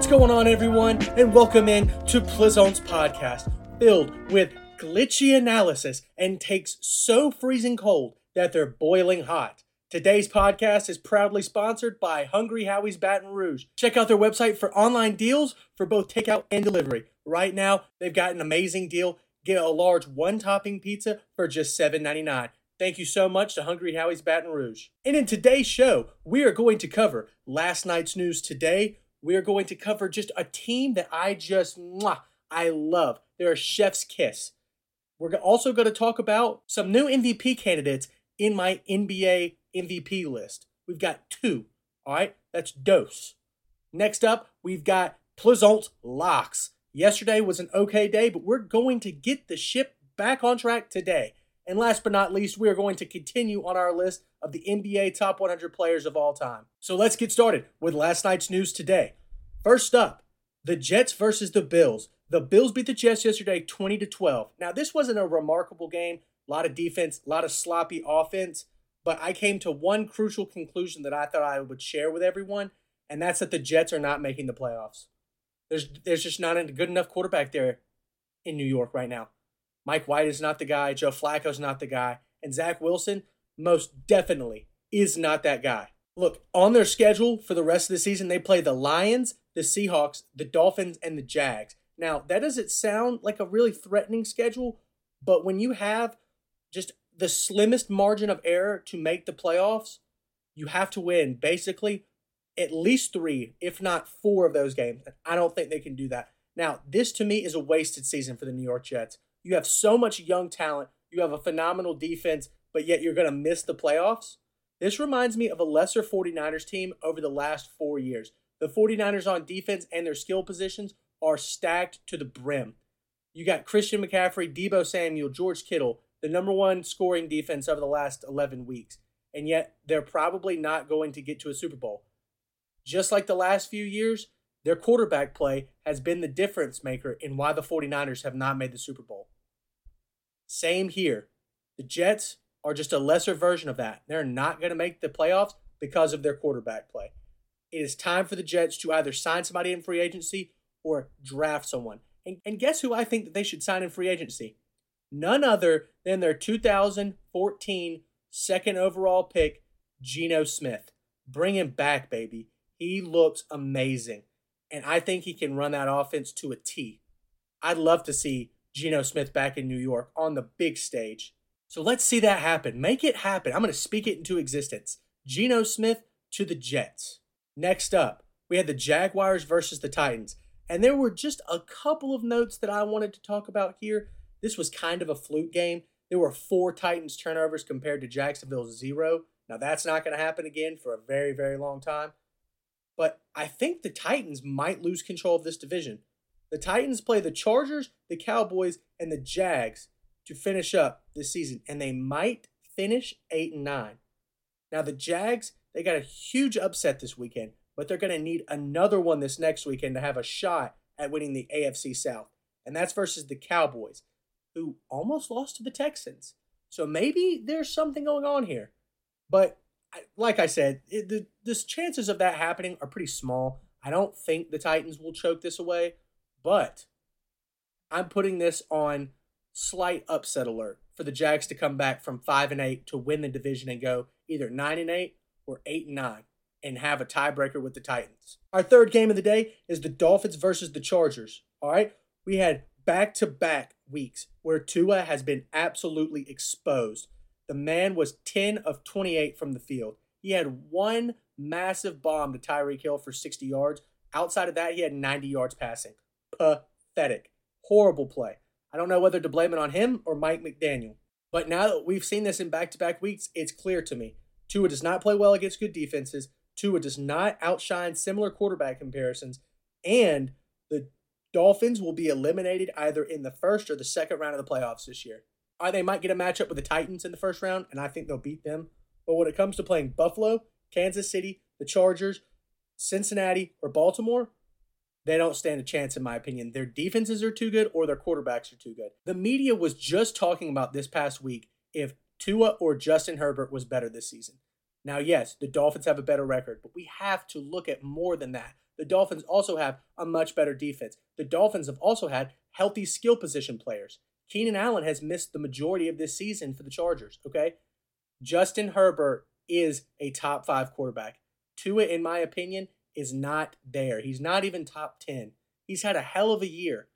What's going on, everyone, and welcome in to Plizone's podcast, filled with glitchy analysis and takes so freezing cold that they're boiling hot. Today's podcast is proudly sponsored by Hungry Howie's Baton Rouge. Check out their website for online deals for both takeout and delivery. Right now, they've got an amazing deal. Get a large one topping pizza for just $7.99. Thank you so much to Hungry Howie's Baton Rouge. And in today's show, we are going to cover last night's news today. We are going to cover just a team that I just, mwah, I love. They're a chef's kiss. We're also going to talk about some new MVP candidates in my NBA MVP list. We've got two. All right, that's dose. Next up, we've got Plizont locks. Yesterday was an okay day, but we're going to get the ship back on track today. And last but not least, we are going to continue on our list of the NBA top 100 players of all time. So let's get started with last night's news today. First up, the Jets versus the Bills. The Bills beat the Jets yesterday 20 to 12. Now, this wasn't a remarkable game. A lot of defense, a lot of sloppy offense. But I came to one crucial conclusion that I thought I would share with everyone, and that's that the Jets are not making the playoffs. There's there's just not a good enough quarterback there in New York right now. Mike White is not the guy. Joe Flacco's not the guy. And Zach Wilson most definitely is not that guy. Look, on their schedule for the rest of the season, they play the Lions, the Seahawks, the Dolphins, and the Jags. Now, that doesn't sound like a really threatening schedule, but when you have just the slimmest margin of error to make the playoffs, you have to win basically at least three, if not four of those games. I don't think they can do that. Now, this to me is a wasted season for the New York Jets. You have so much young talent, you have a phenomenal defense, but yet you're going to miss the playoffs. This reminds me of a lesser 49ers team over the last four years. The 49ers on defense and their skill positions are stacked to the brim. You got Christian McCaffrey, Deebo Samuel, George Kittle, the number one scoring defense over the last 11 weeks, and yet they're probably not going to get to a Super Bowl. Just like the last few years, their quarterback play has been the difference maker in why the 49ers have not made the Super Bowl. Same here. The Jets are just a lesser version of that. They're not going to make the playoffs because of their quarterback play. It is time for the Jets to either sign somebody in free agency or draft someone. And, and guess who I think that they should sign in free agency? None other than their 2014 second overall pick, Geno Smith. Bring him back, baby. He looks amazing. And I think he can run that offense to a T. I'd love to see Geno Smith back in New York on the big stage. So let's see that happen. Make it happen. I'm going to speak it into existence. Geno Smith to the Jets. Next up, we had the Jaguars versus the Titans. And there were just a couple of notes that I wanted to talk about here. This was kind of a fluke game. There were four Titans turnovers compared to Jacksonville's zero. Now, that's not going to happen again for a very, very long time. But I think the Titans might lose control of this division. The Titans play the Chargers, the Cowboys, and the Jags to finish up this season, and they might finish eight and nine. Now the Jags, they got a huge upset this weekend, but they're going to need another one this next weekend to have a shot at winning the AFC South, and that's versus the Cowboys, who almost lost to the Texans. So maybe there's something going on here, but like I said, it, the the chances of that happening are pretty small. I don't think the Titans will choke this away, but I'm putting this on slight upset alert for the Jags to come back from 5 and 8 to win the division and go either 9 and 8 or 8 and 9 and have a tiebreaker with the Titans. Our third game of the day is the Dolphins versus the Chargers. All right? We had back-to-back weeks where Tua has been absolutely exposed. The man was 10 of 28 from the field. He had one massive bomb to Tyreek Hill for 60 yards. Outside of that, he had 90 yards passing. Pathetic. Horrible play. I don't know whether to blame it on him or Mike McDaniel. But now that we've seen this in back to back weeks, it's clear to me. Tua does not play well against good defenses. Tua does not outshine similar quarterback comparisons. And the Dolphins will be eliminated either in the first or the second round of the playoffs this year. Or they might get a matchup with the Titans in the first round, and I think they'll beat them. But when it comes to playing Buffalo, Kansas City, the Chargers, Cincinnati, or Baltimore, they don't stand a chance, in my opinion. Their defenses are too good or their quarterbacks are too good. The media was just talking about this past week if Tua or Justin Herbert was better this season. Now, yes, the Dolphins have a better record, but we have to look at more than that. the Dolphins also have a much better defense. The Dolphins have also had healthy skill position players. Keenan Allen has missed the majority of this season for the Chargers, okay? Justin Herbert is a top five quarterback. Tua, in my opinion, is not there. He's not even top 10. He's had a hell of a year,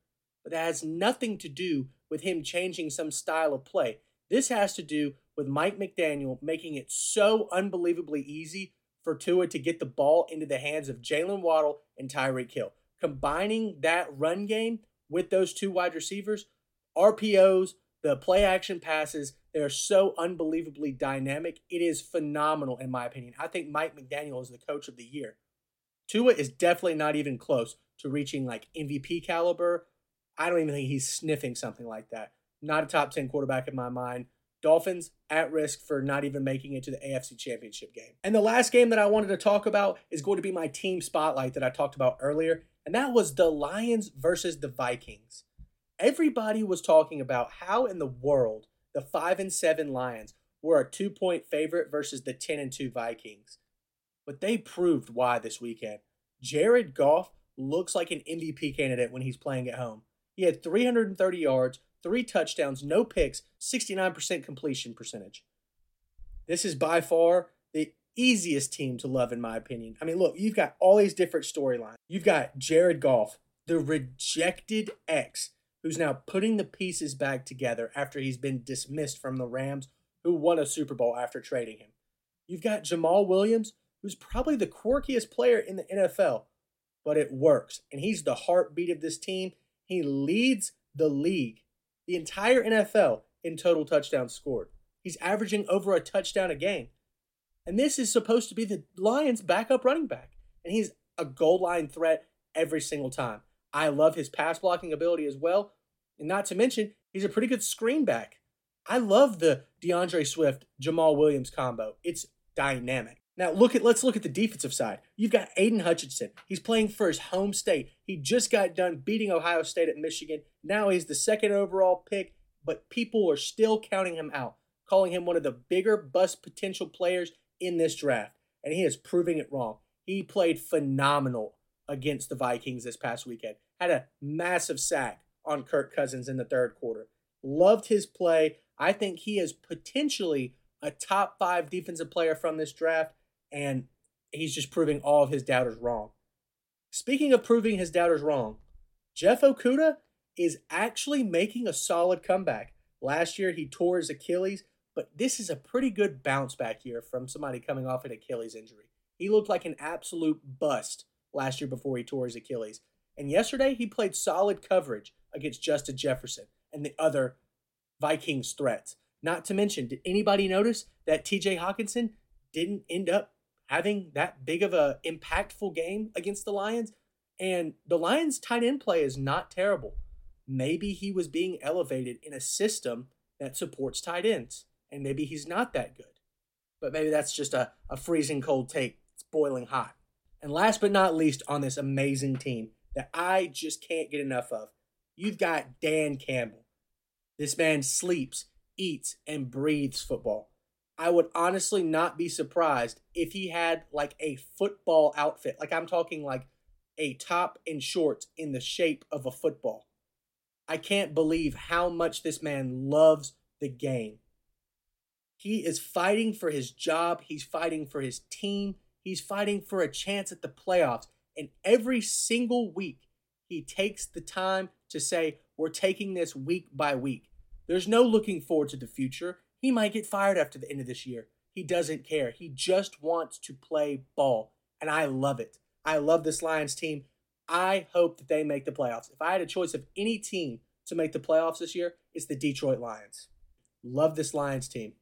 but that has nothing to do with him changing some style of play. This has to do with Mike McDaniel making it so unbelievably easy for Tua to get the ball into the hands of Jaylen Waddle and Tyreek Hill. Combining that run game with those two wide receivers, RPOs, the play action passes, they're so unbelievably dynamic. It is phenomenal, in my opinion. I think Mike McDaniel is the coach of the year. Tua is definitely not even close to reaching like MVP caliber. I don't even think he's sniffing something like that. Not a top 10 quarterback in my mind. Dolphins at risk for not even making it to the AFC Championship game. And the last game that I wanted to talk about is going to be my team spotlight that I talked about earlier, and that was the Lions versus the Vikings. Everybody was talking about how in the world the 5 and 7 Lions were a 2-point favorite versus the 10 and 2 Vikings. But they proved why this weekend. Jared Goff looks like an MVP candidate when he's playing at home. He had 330 yards, three touchdowns, no picks, 69% completion percentage. This is by far the easiest team to love, in my opinion. I mean, look, you've got all these different storylines. You've got Jared Goff, the rejected ex, who's now putting the pieces back together after he's been dismissed from the Rams, who won a Super Bowl after trading him. You've got Jamaal Williams, who's probably the quirkiest player in the NFL, but it works. And he's the heartbeat of this team. He leads the league the entire NFL in total touchdowns scored. He's averaging over a touchdown a game. And this is supposed to be the Lions' backup running back. And he's a goal line threat every single time. I love his pass blocking ability as well. And not to mention, he's a pretty good screen back. I love the D'Andre Swift Jamaal Williams combo. It's dynamic. Now look at let's look at the defensive side. You've got Aidan Hutchinson. He's playing for his home state. He just got done beating Ohio State at Michigan. Now he's the second overall pick, but people are still counting him out, calling him one of the bigger bust potential players in this draft. And he is proving it wrong. He played phenomenal against the Vikings this past weekend. Had a massive sack on Kirk Cousins in the third quarter. Loved his play. I think he is potentially a top five defensive player from this draft and he's just proving all of his doubters wrong. Speaking of proving his doubters wrong, Jeff Okudah is actually making a solid comeback. Last year he tore his Achilles, but this is a pretty good bounce back year from somebody coming off an Achilles injury. He looked like an absolute bust last year before he tore his Achilles. And yesterday he played solid coverage against Justin Jefferson and the other Vikings threats. Not to mention, did anybody notice that TJ Hawkinson didn't end up having that big of a impactful game against the Lions. And the Lions' tight end play is not terrible. Maybe he was being elevated in a system that supports tight ends, and maybe he's not that good. But maybe that's just a, a freezing cold take. It's boiling hot. And last but not least, on this amazing team that I just can't get enough of, you've got Dan Campbell. This man sleeps, eats, and breathes football. I would honestly not be surprised if he had like a football outfit. Like I'm talking like a top and shorts in the shape of a football. I can't believe how much this man loves the game. He is fighting for his job, he's fighting for his team, he's fighting for a chance at the playoffs. And every single week, he takes the time to say, We're taking this week by week. There's no looking forward to the future. He might get fired after the end of this year. He doesn't care. He just wants to play ball. And I love it. I love this Lions team. I hope that they make the playoffs. If I had a choice of any team to make the playoffs this year, it's the Detroit Lions. Love this Lions team.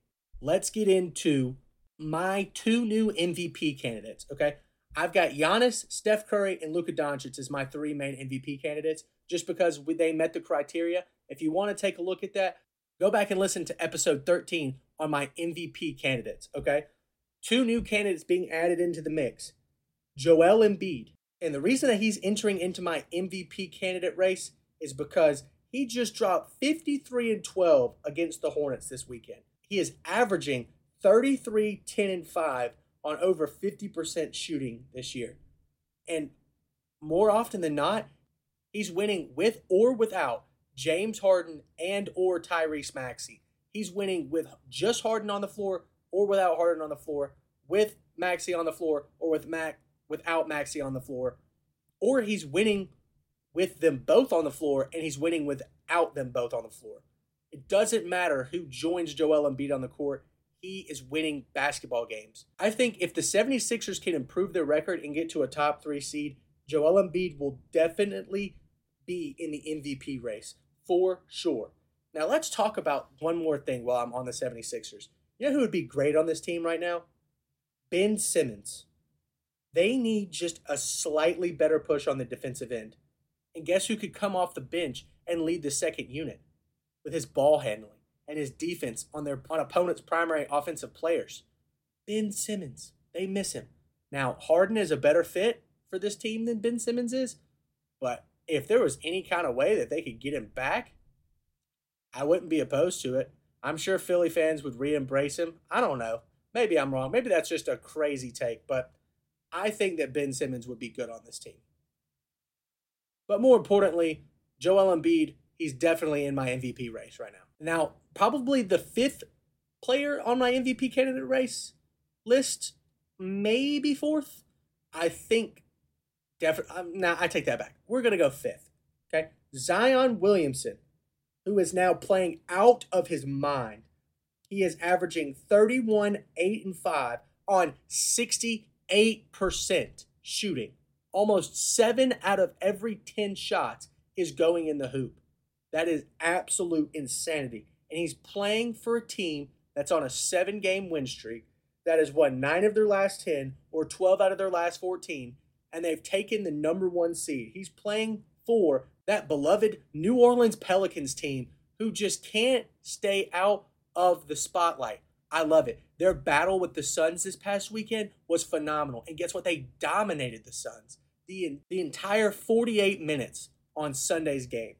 Let's get into my two new MVP candidates, okay? I've got Giannis, Steph Curry, and Luka Doncic as my three main MVP candidates just because they met the criteria. If you want to take a look at that, go back and listen to episode 13 on my MVP candidates, okay? Two new candidates being added into the mix Joel Embiid. And the reason that he's entering into my MVP candidate race is because he just dropped 53 and 12 against the Hornets this weekend. He is averaging 33, 10, and 5 on over 50% shooting this year. And more often than not, he's winning with or without James Harden and or Tyrese Maxey. He's winning with just Harden on the floor or without Harden on the floor, with Maxey on the floor or with Mac without Maxey on the floor, or he's winning with them both on the floor and he's winning without them both on the floor. It doesn't matter who joins Joel Embiid on the court. He is winning basketball games. I think if the 76ers can improve their record and get to a top three seed, Joel Embiid will definitely be in the MVP race for sure. Now, let's talk about one more thing while I'm on the 76ers. You know who would be great on this team right now? Ben Simmons. They need just a slightly better push on the defensive end. And guess who could come off the bench and lead the second unit with his ball handling and his defense on their on opponent's primary offensive players? Ben Simmons. They miss him. Now, Harden is a better fit for this team than Ben Simmons is, but if there was any kind of way that they could get him back, I wouldn't be opposed to it. I'm sure Philly fans would re embrace him. I don't know. Maybe I'm wrong. Maybe that's just a crazy take, but I think that Ben Simmons would be good on this team. But more importantly, Joel Embiid, he's definitely in my MVP race right now. Now, probably the fifth player on my MVP candidate race list, maybe fourth. I think definitely. Um, now, I take that back. We're to go fifth. Okay. Zion Williamson, who is now playing out of his mind. He is averaging 31, 8, and 5 on 68% shooting. Almost seven out of every 10 shots is going in the hoop. That is absolute insanity. And he's playing for a team that's on a seven game win streak that has won nine of their last 10 or 12 out of their last 14, and they've taken the number one seed. He's playing for that beloved New Orleans Pelicans team who just can't stay out of the spotlight. I love it. Their battle with the Suns this past weekend was phenomenal. And guess what? They dominated the Suns the, the entire 48 minutes on Sunday's game.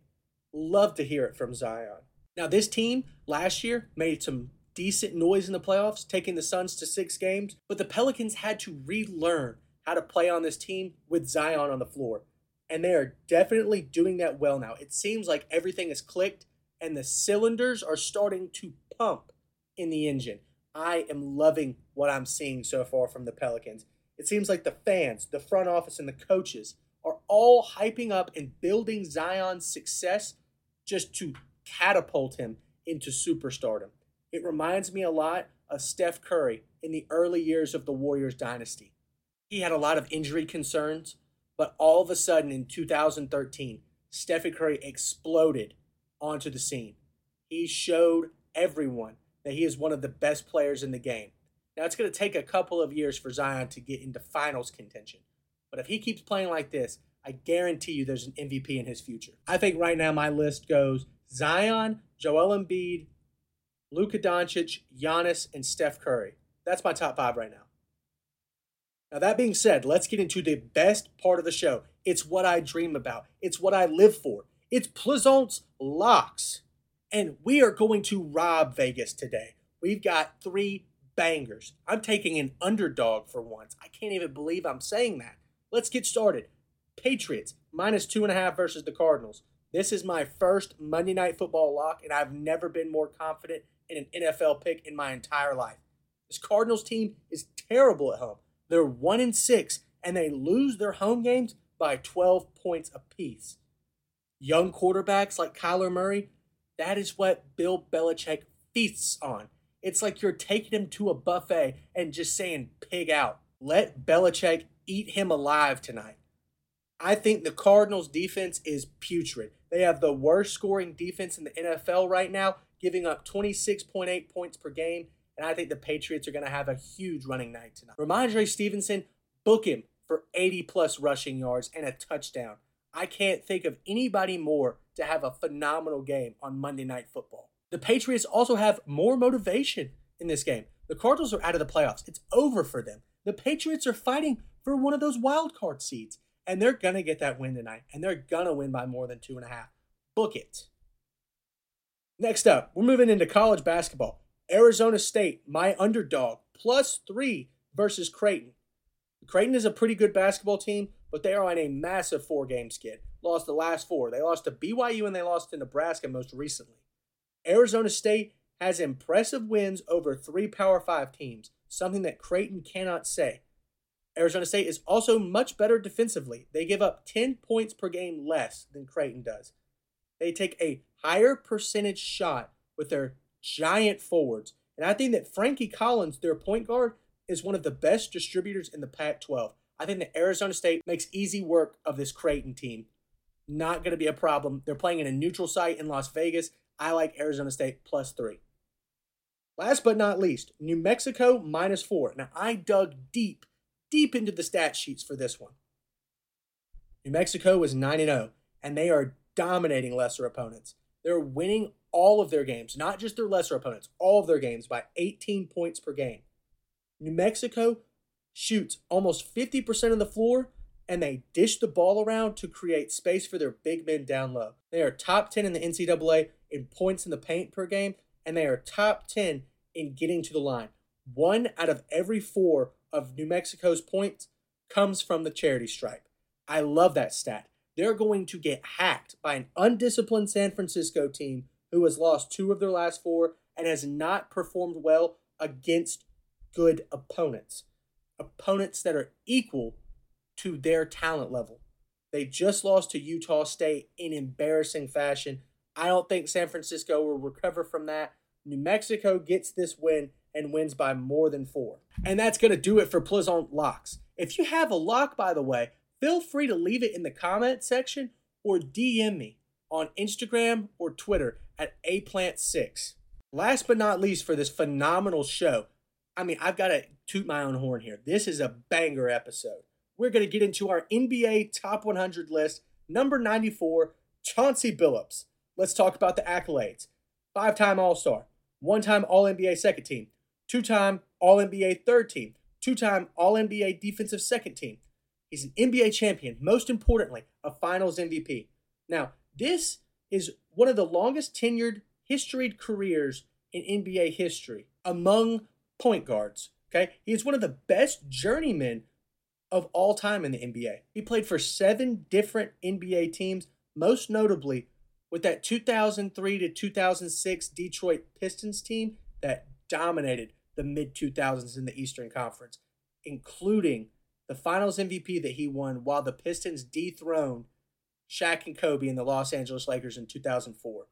Love to hear it from Zion. Now, this team last year made some decent noise in the playoffs, taking the Suns to six games, but the Pelicans had to relearn how to play on this team with Zion on the floor. And they are definitely doing that well now. It seems like everything is clicked and the cylinders are starting to pump in the engine. I am loving what I'm seeing so far from the Pelicans. It seems like the fans, the front office, and the coaches are all hyping up and building Zion's success just to catapult him into superstardom. It reminds me a lot of Steph Curry in the early years of the Warriors dynasty. He had a lot of injury concerns, but all of a sudden in 2013, Steph Curry exploded onto the scene. He showed everyone that he is one of the best players in the game. Now, it's going to take a couple of years for Zion to get into finals contention. But if he keeps playing like this, I guarantee you there's an MVP in his future. I think right now my list goes Zion, Joel Embiid, Luka Doncic, Giannis, and Steph Curry. That's my top five right now. Now, that being said, let's get into the best part of the show. It's what I dream about, it's what I live for. It's Plaisance Locks. And we are going to rob Vegas today. We've got three bangers. I'm taking an underdog for once. I can't even believe I'm saying that. Let's get started. Patriots minus two and a half versus the Cardinals. This is my first Monday Night Football lock, and I've never been more confident in an NFL pick in my entire life. This Cardinals team is terrible at home. They're one in six, and they lose their home games by 12 points apiece. Young quarterbacks like Kyler Murray, that is what Bill Belichick feasts on. It's like you're taking him to a buffet and just saying, pig out. Let Belichick eat him alive tonight. I think the Cardinals' defense is putrid. They have the worst scoring defense in the NFL right now, giving up 26.8 points per game. And I think the Patriots are going to have a huge running night tonight. Rhamondre Stevenson, book him for 80 plus rushing yards and a touchdown. I can't think of anybody more to have a phenomenal game on Monday Night Football. The Patriots also have more motivation in this game. The Cardinals are out of the playoffs. It's over for them. The Patriots are fighting for one of those wild card seats, and they're going to get that win tonight, and they're going to win by more than two and a half. Book it. Next up, we're moving into college basketball. Arizona State, my underdog, plus three versus Creighton. Creighton is a pretty good basketball team, but they are on a massive four game skid. Lost the last four. They lost to BYU and they lost to Nebraska most recently. Arizona State has impressive wins over three Power Five teams, something that Creighton cannot say. Arizona State is also much better defensively. They give up 10 points per game less than Creighton does. They take a higher percentage shot with their giant forwards. And I think that Frankie Collins, their point guard, is one of the best distributors in the Pac 12. I think that Arizona State makes easy work of this Creighton team. Not going to be a problem. They're playing in a neutral site in Las Vegas. I like Arizona State plus three. Last but not least, New Mexico minus four. Now, I dug deep, deep into the stat sheets for this one. New Mexico is 9 0, and they are dominating lesser opponents. They're winning all of their games, not just their lesser opponents, all of their games by 18 points per game. New Mexico shoots almost 50% of the floor and they dish the ball around to create space for their big men down low. They are top 10 in the NCAA in points in the paint per game, and they are top 10 in getting to the line. One out of every four of New Mexico's points comes from the charity stripe. I love that stat. They're going to get hacked by an undisciplined San Francisco team who has lost two of their last four and has not performed well against good opponents. Opponents that are equal to their talent level. They just lost to Utah State in embarrassing fashion. I don't think San Francisco will recover from that. New Mexico gets this win and wins by more than four. And that's going to do it for Pleasant Locks. If you have a lock, by the way, feel free to leave it in the comment section or DM me on Instagram or Twitter at A Plant 6. Last but not least for this phenomenal show, I mean, I've got to toot my own horn here. This is a banger episode. We're going to get into our NBA Top 100 list. Number 94, Chauncey Billups. Let's talk about the accolades. Five time All Star, one time All NBA second team, two time All NBA third team, two time All NBA defensive second team. He's an NBA champion, most importantly, a finals MVP. Now, this is one of the longest tenured, historied careers in NBA history among point guards. Okay, he is one of the best journeymen of all time in the NBA. He played for seven different NBA teams, most notably with that 2003 to 2006 Detroit Pistons team that dominated the mid 2000s in the Eastern Conference, including the finals MVP that he won while the Pistons dethroned Shaq and Kobe and the Los Angeles Lakers in 2004.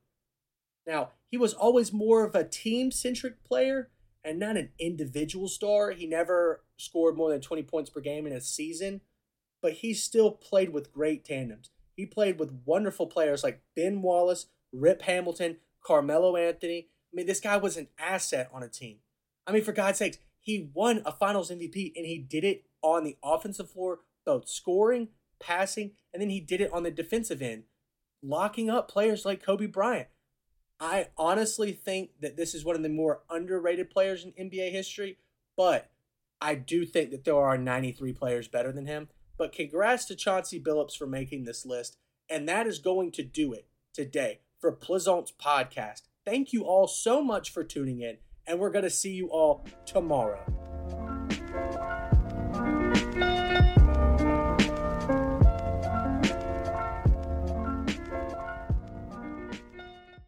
Now, he was always more of a team centric player and not an individual star. He never scored more than 20 points per game in a season, but he still played with great tandems. He played with wonderful players like Ben Wallace, Rip Hamilton, Carmelo Anthony. I mean, this guy was an asset on a team. I mean, for God's sakes, he won a finals MVP and he did it on the offensive floor, both scoring, passing, and then he did it on the defensive end, locking up players like Kobe Bryant. I honestly think that this is one of the more underrated players in NBA history, but I do think that there are 93 players better than him. But congrats to Chauncey Billups for making this list. And that is going to do it today for Pleasant's podcast. Thank you all so much for tuning in, and we're going to see you all tomorrow.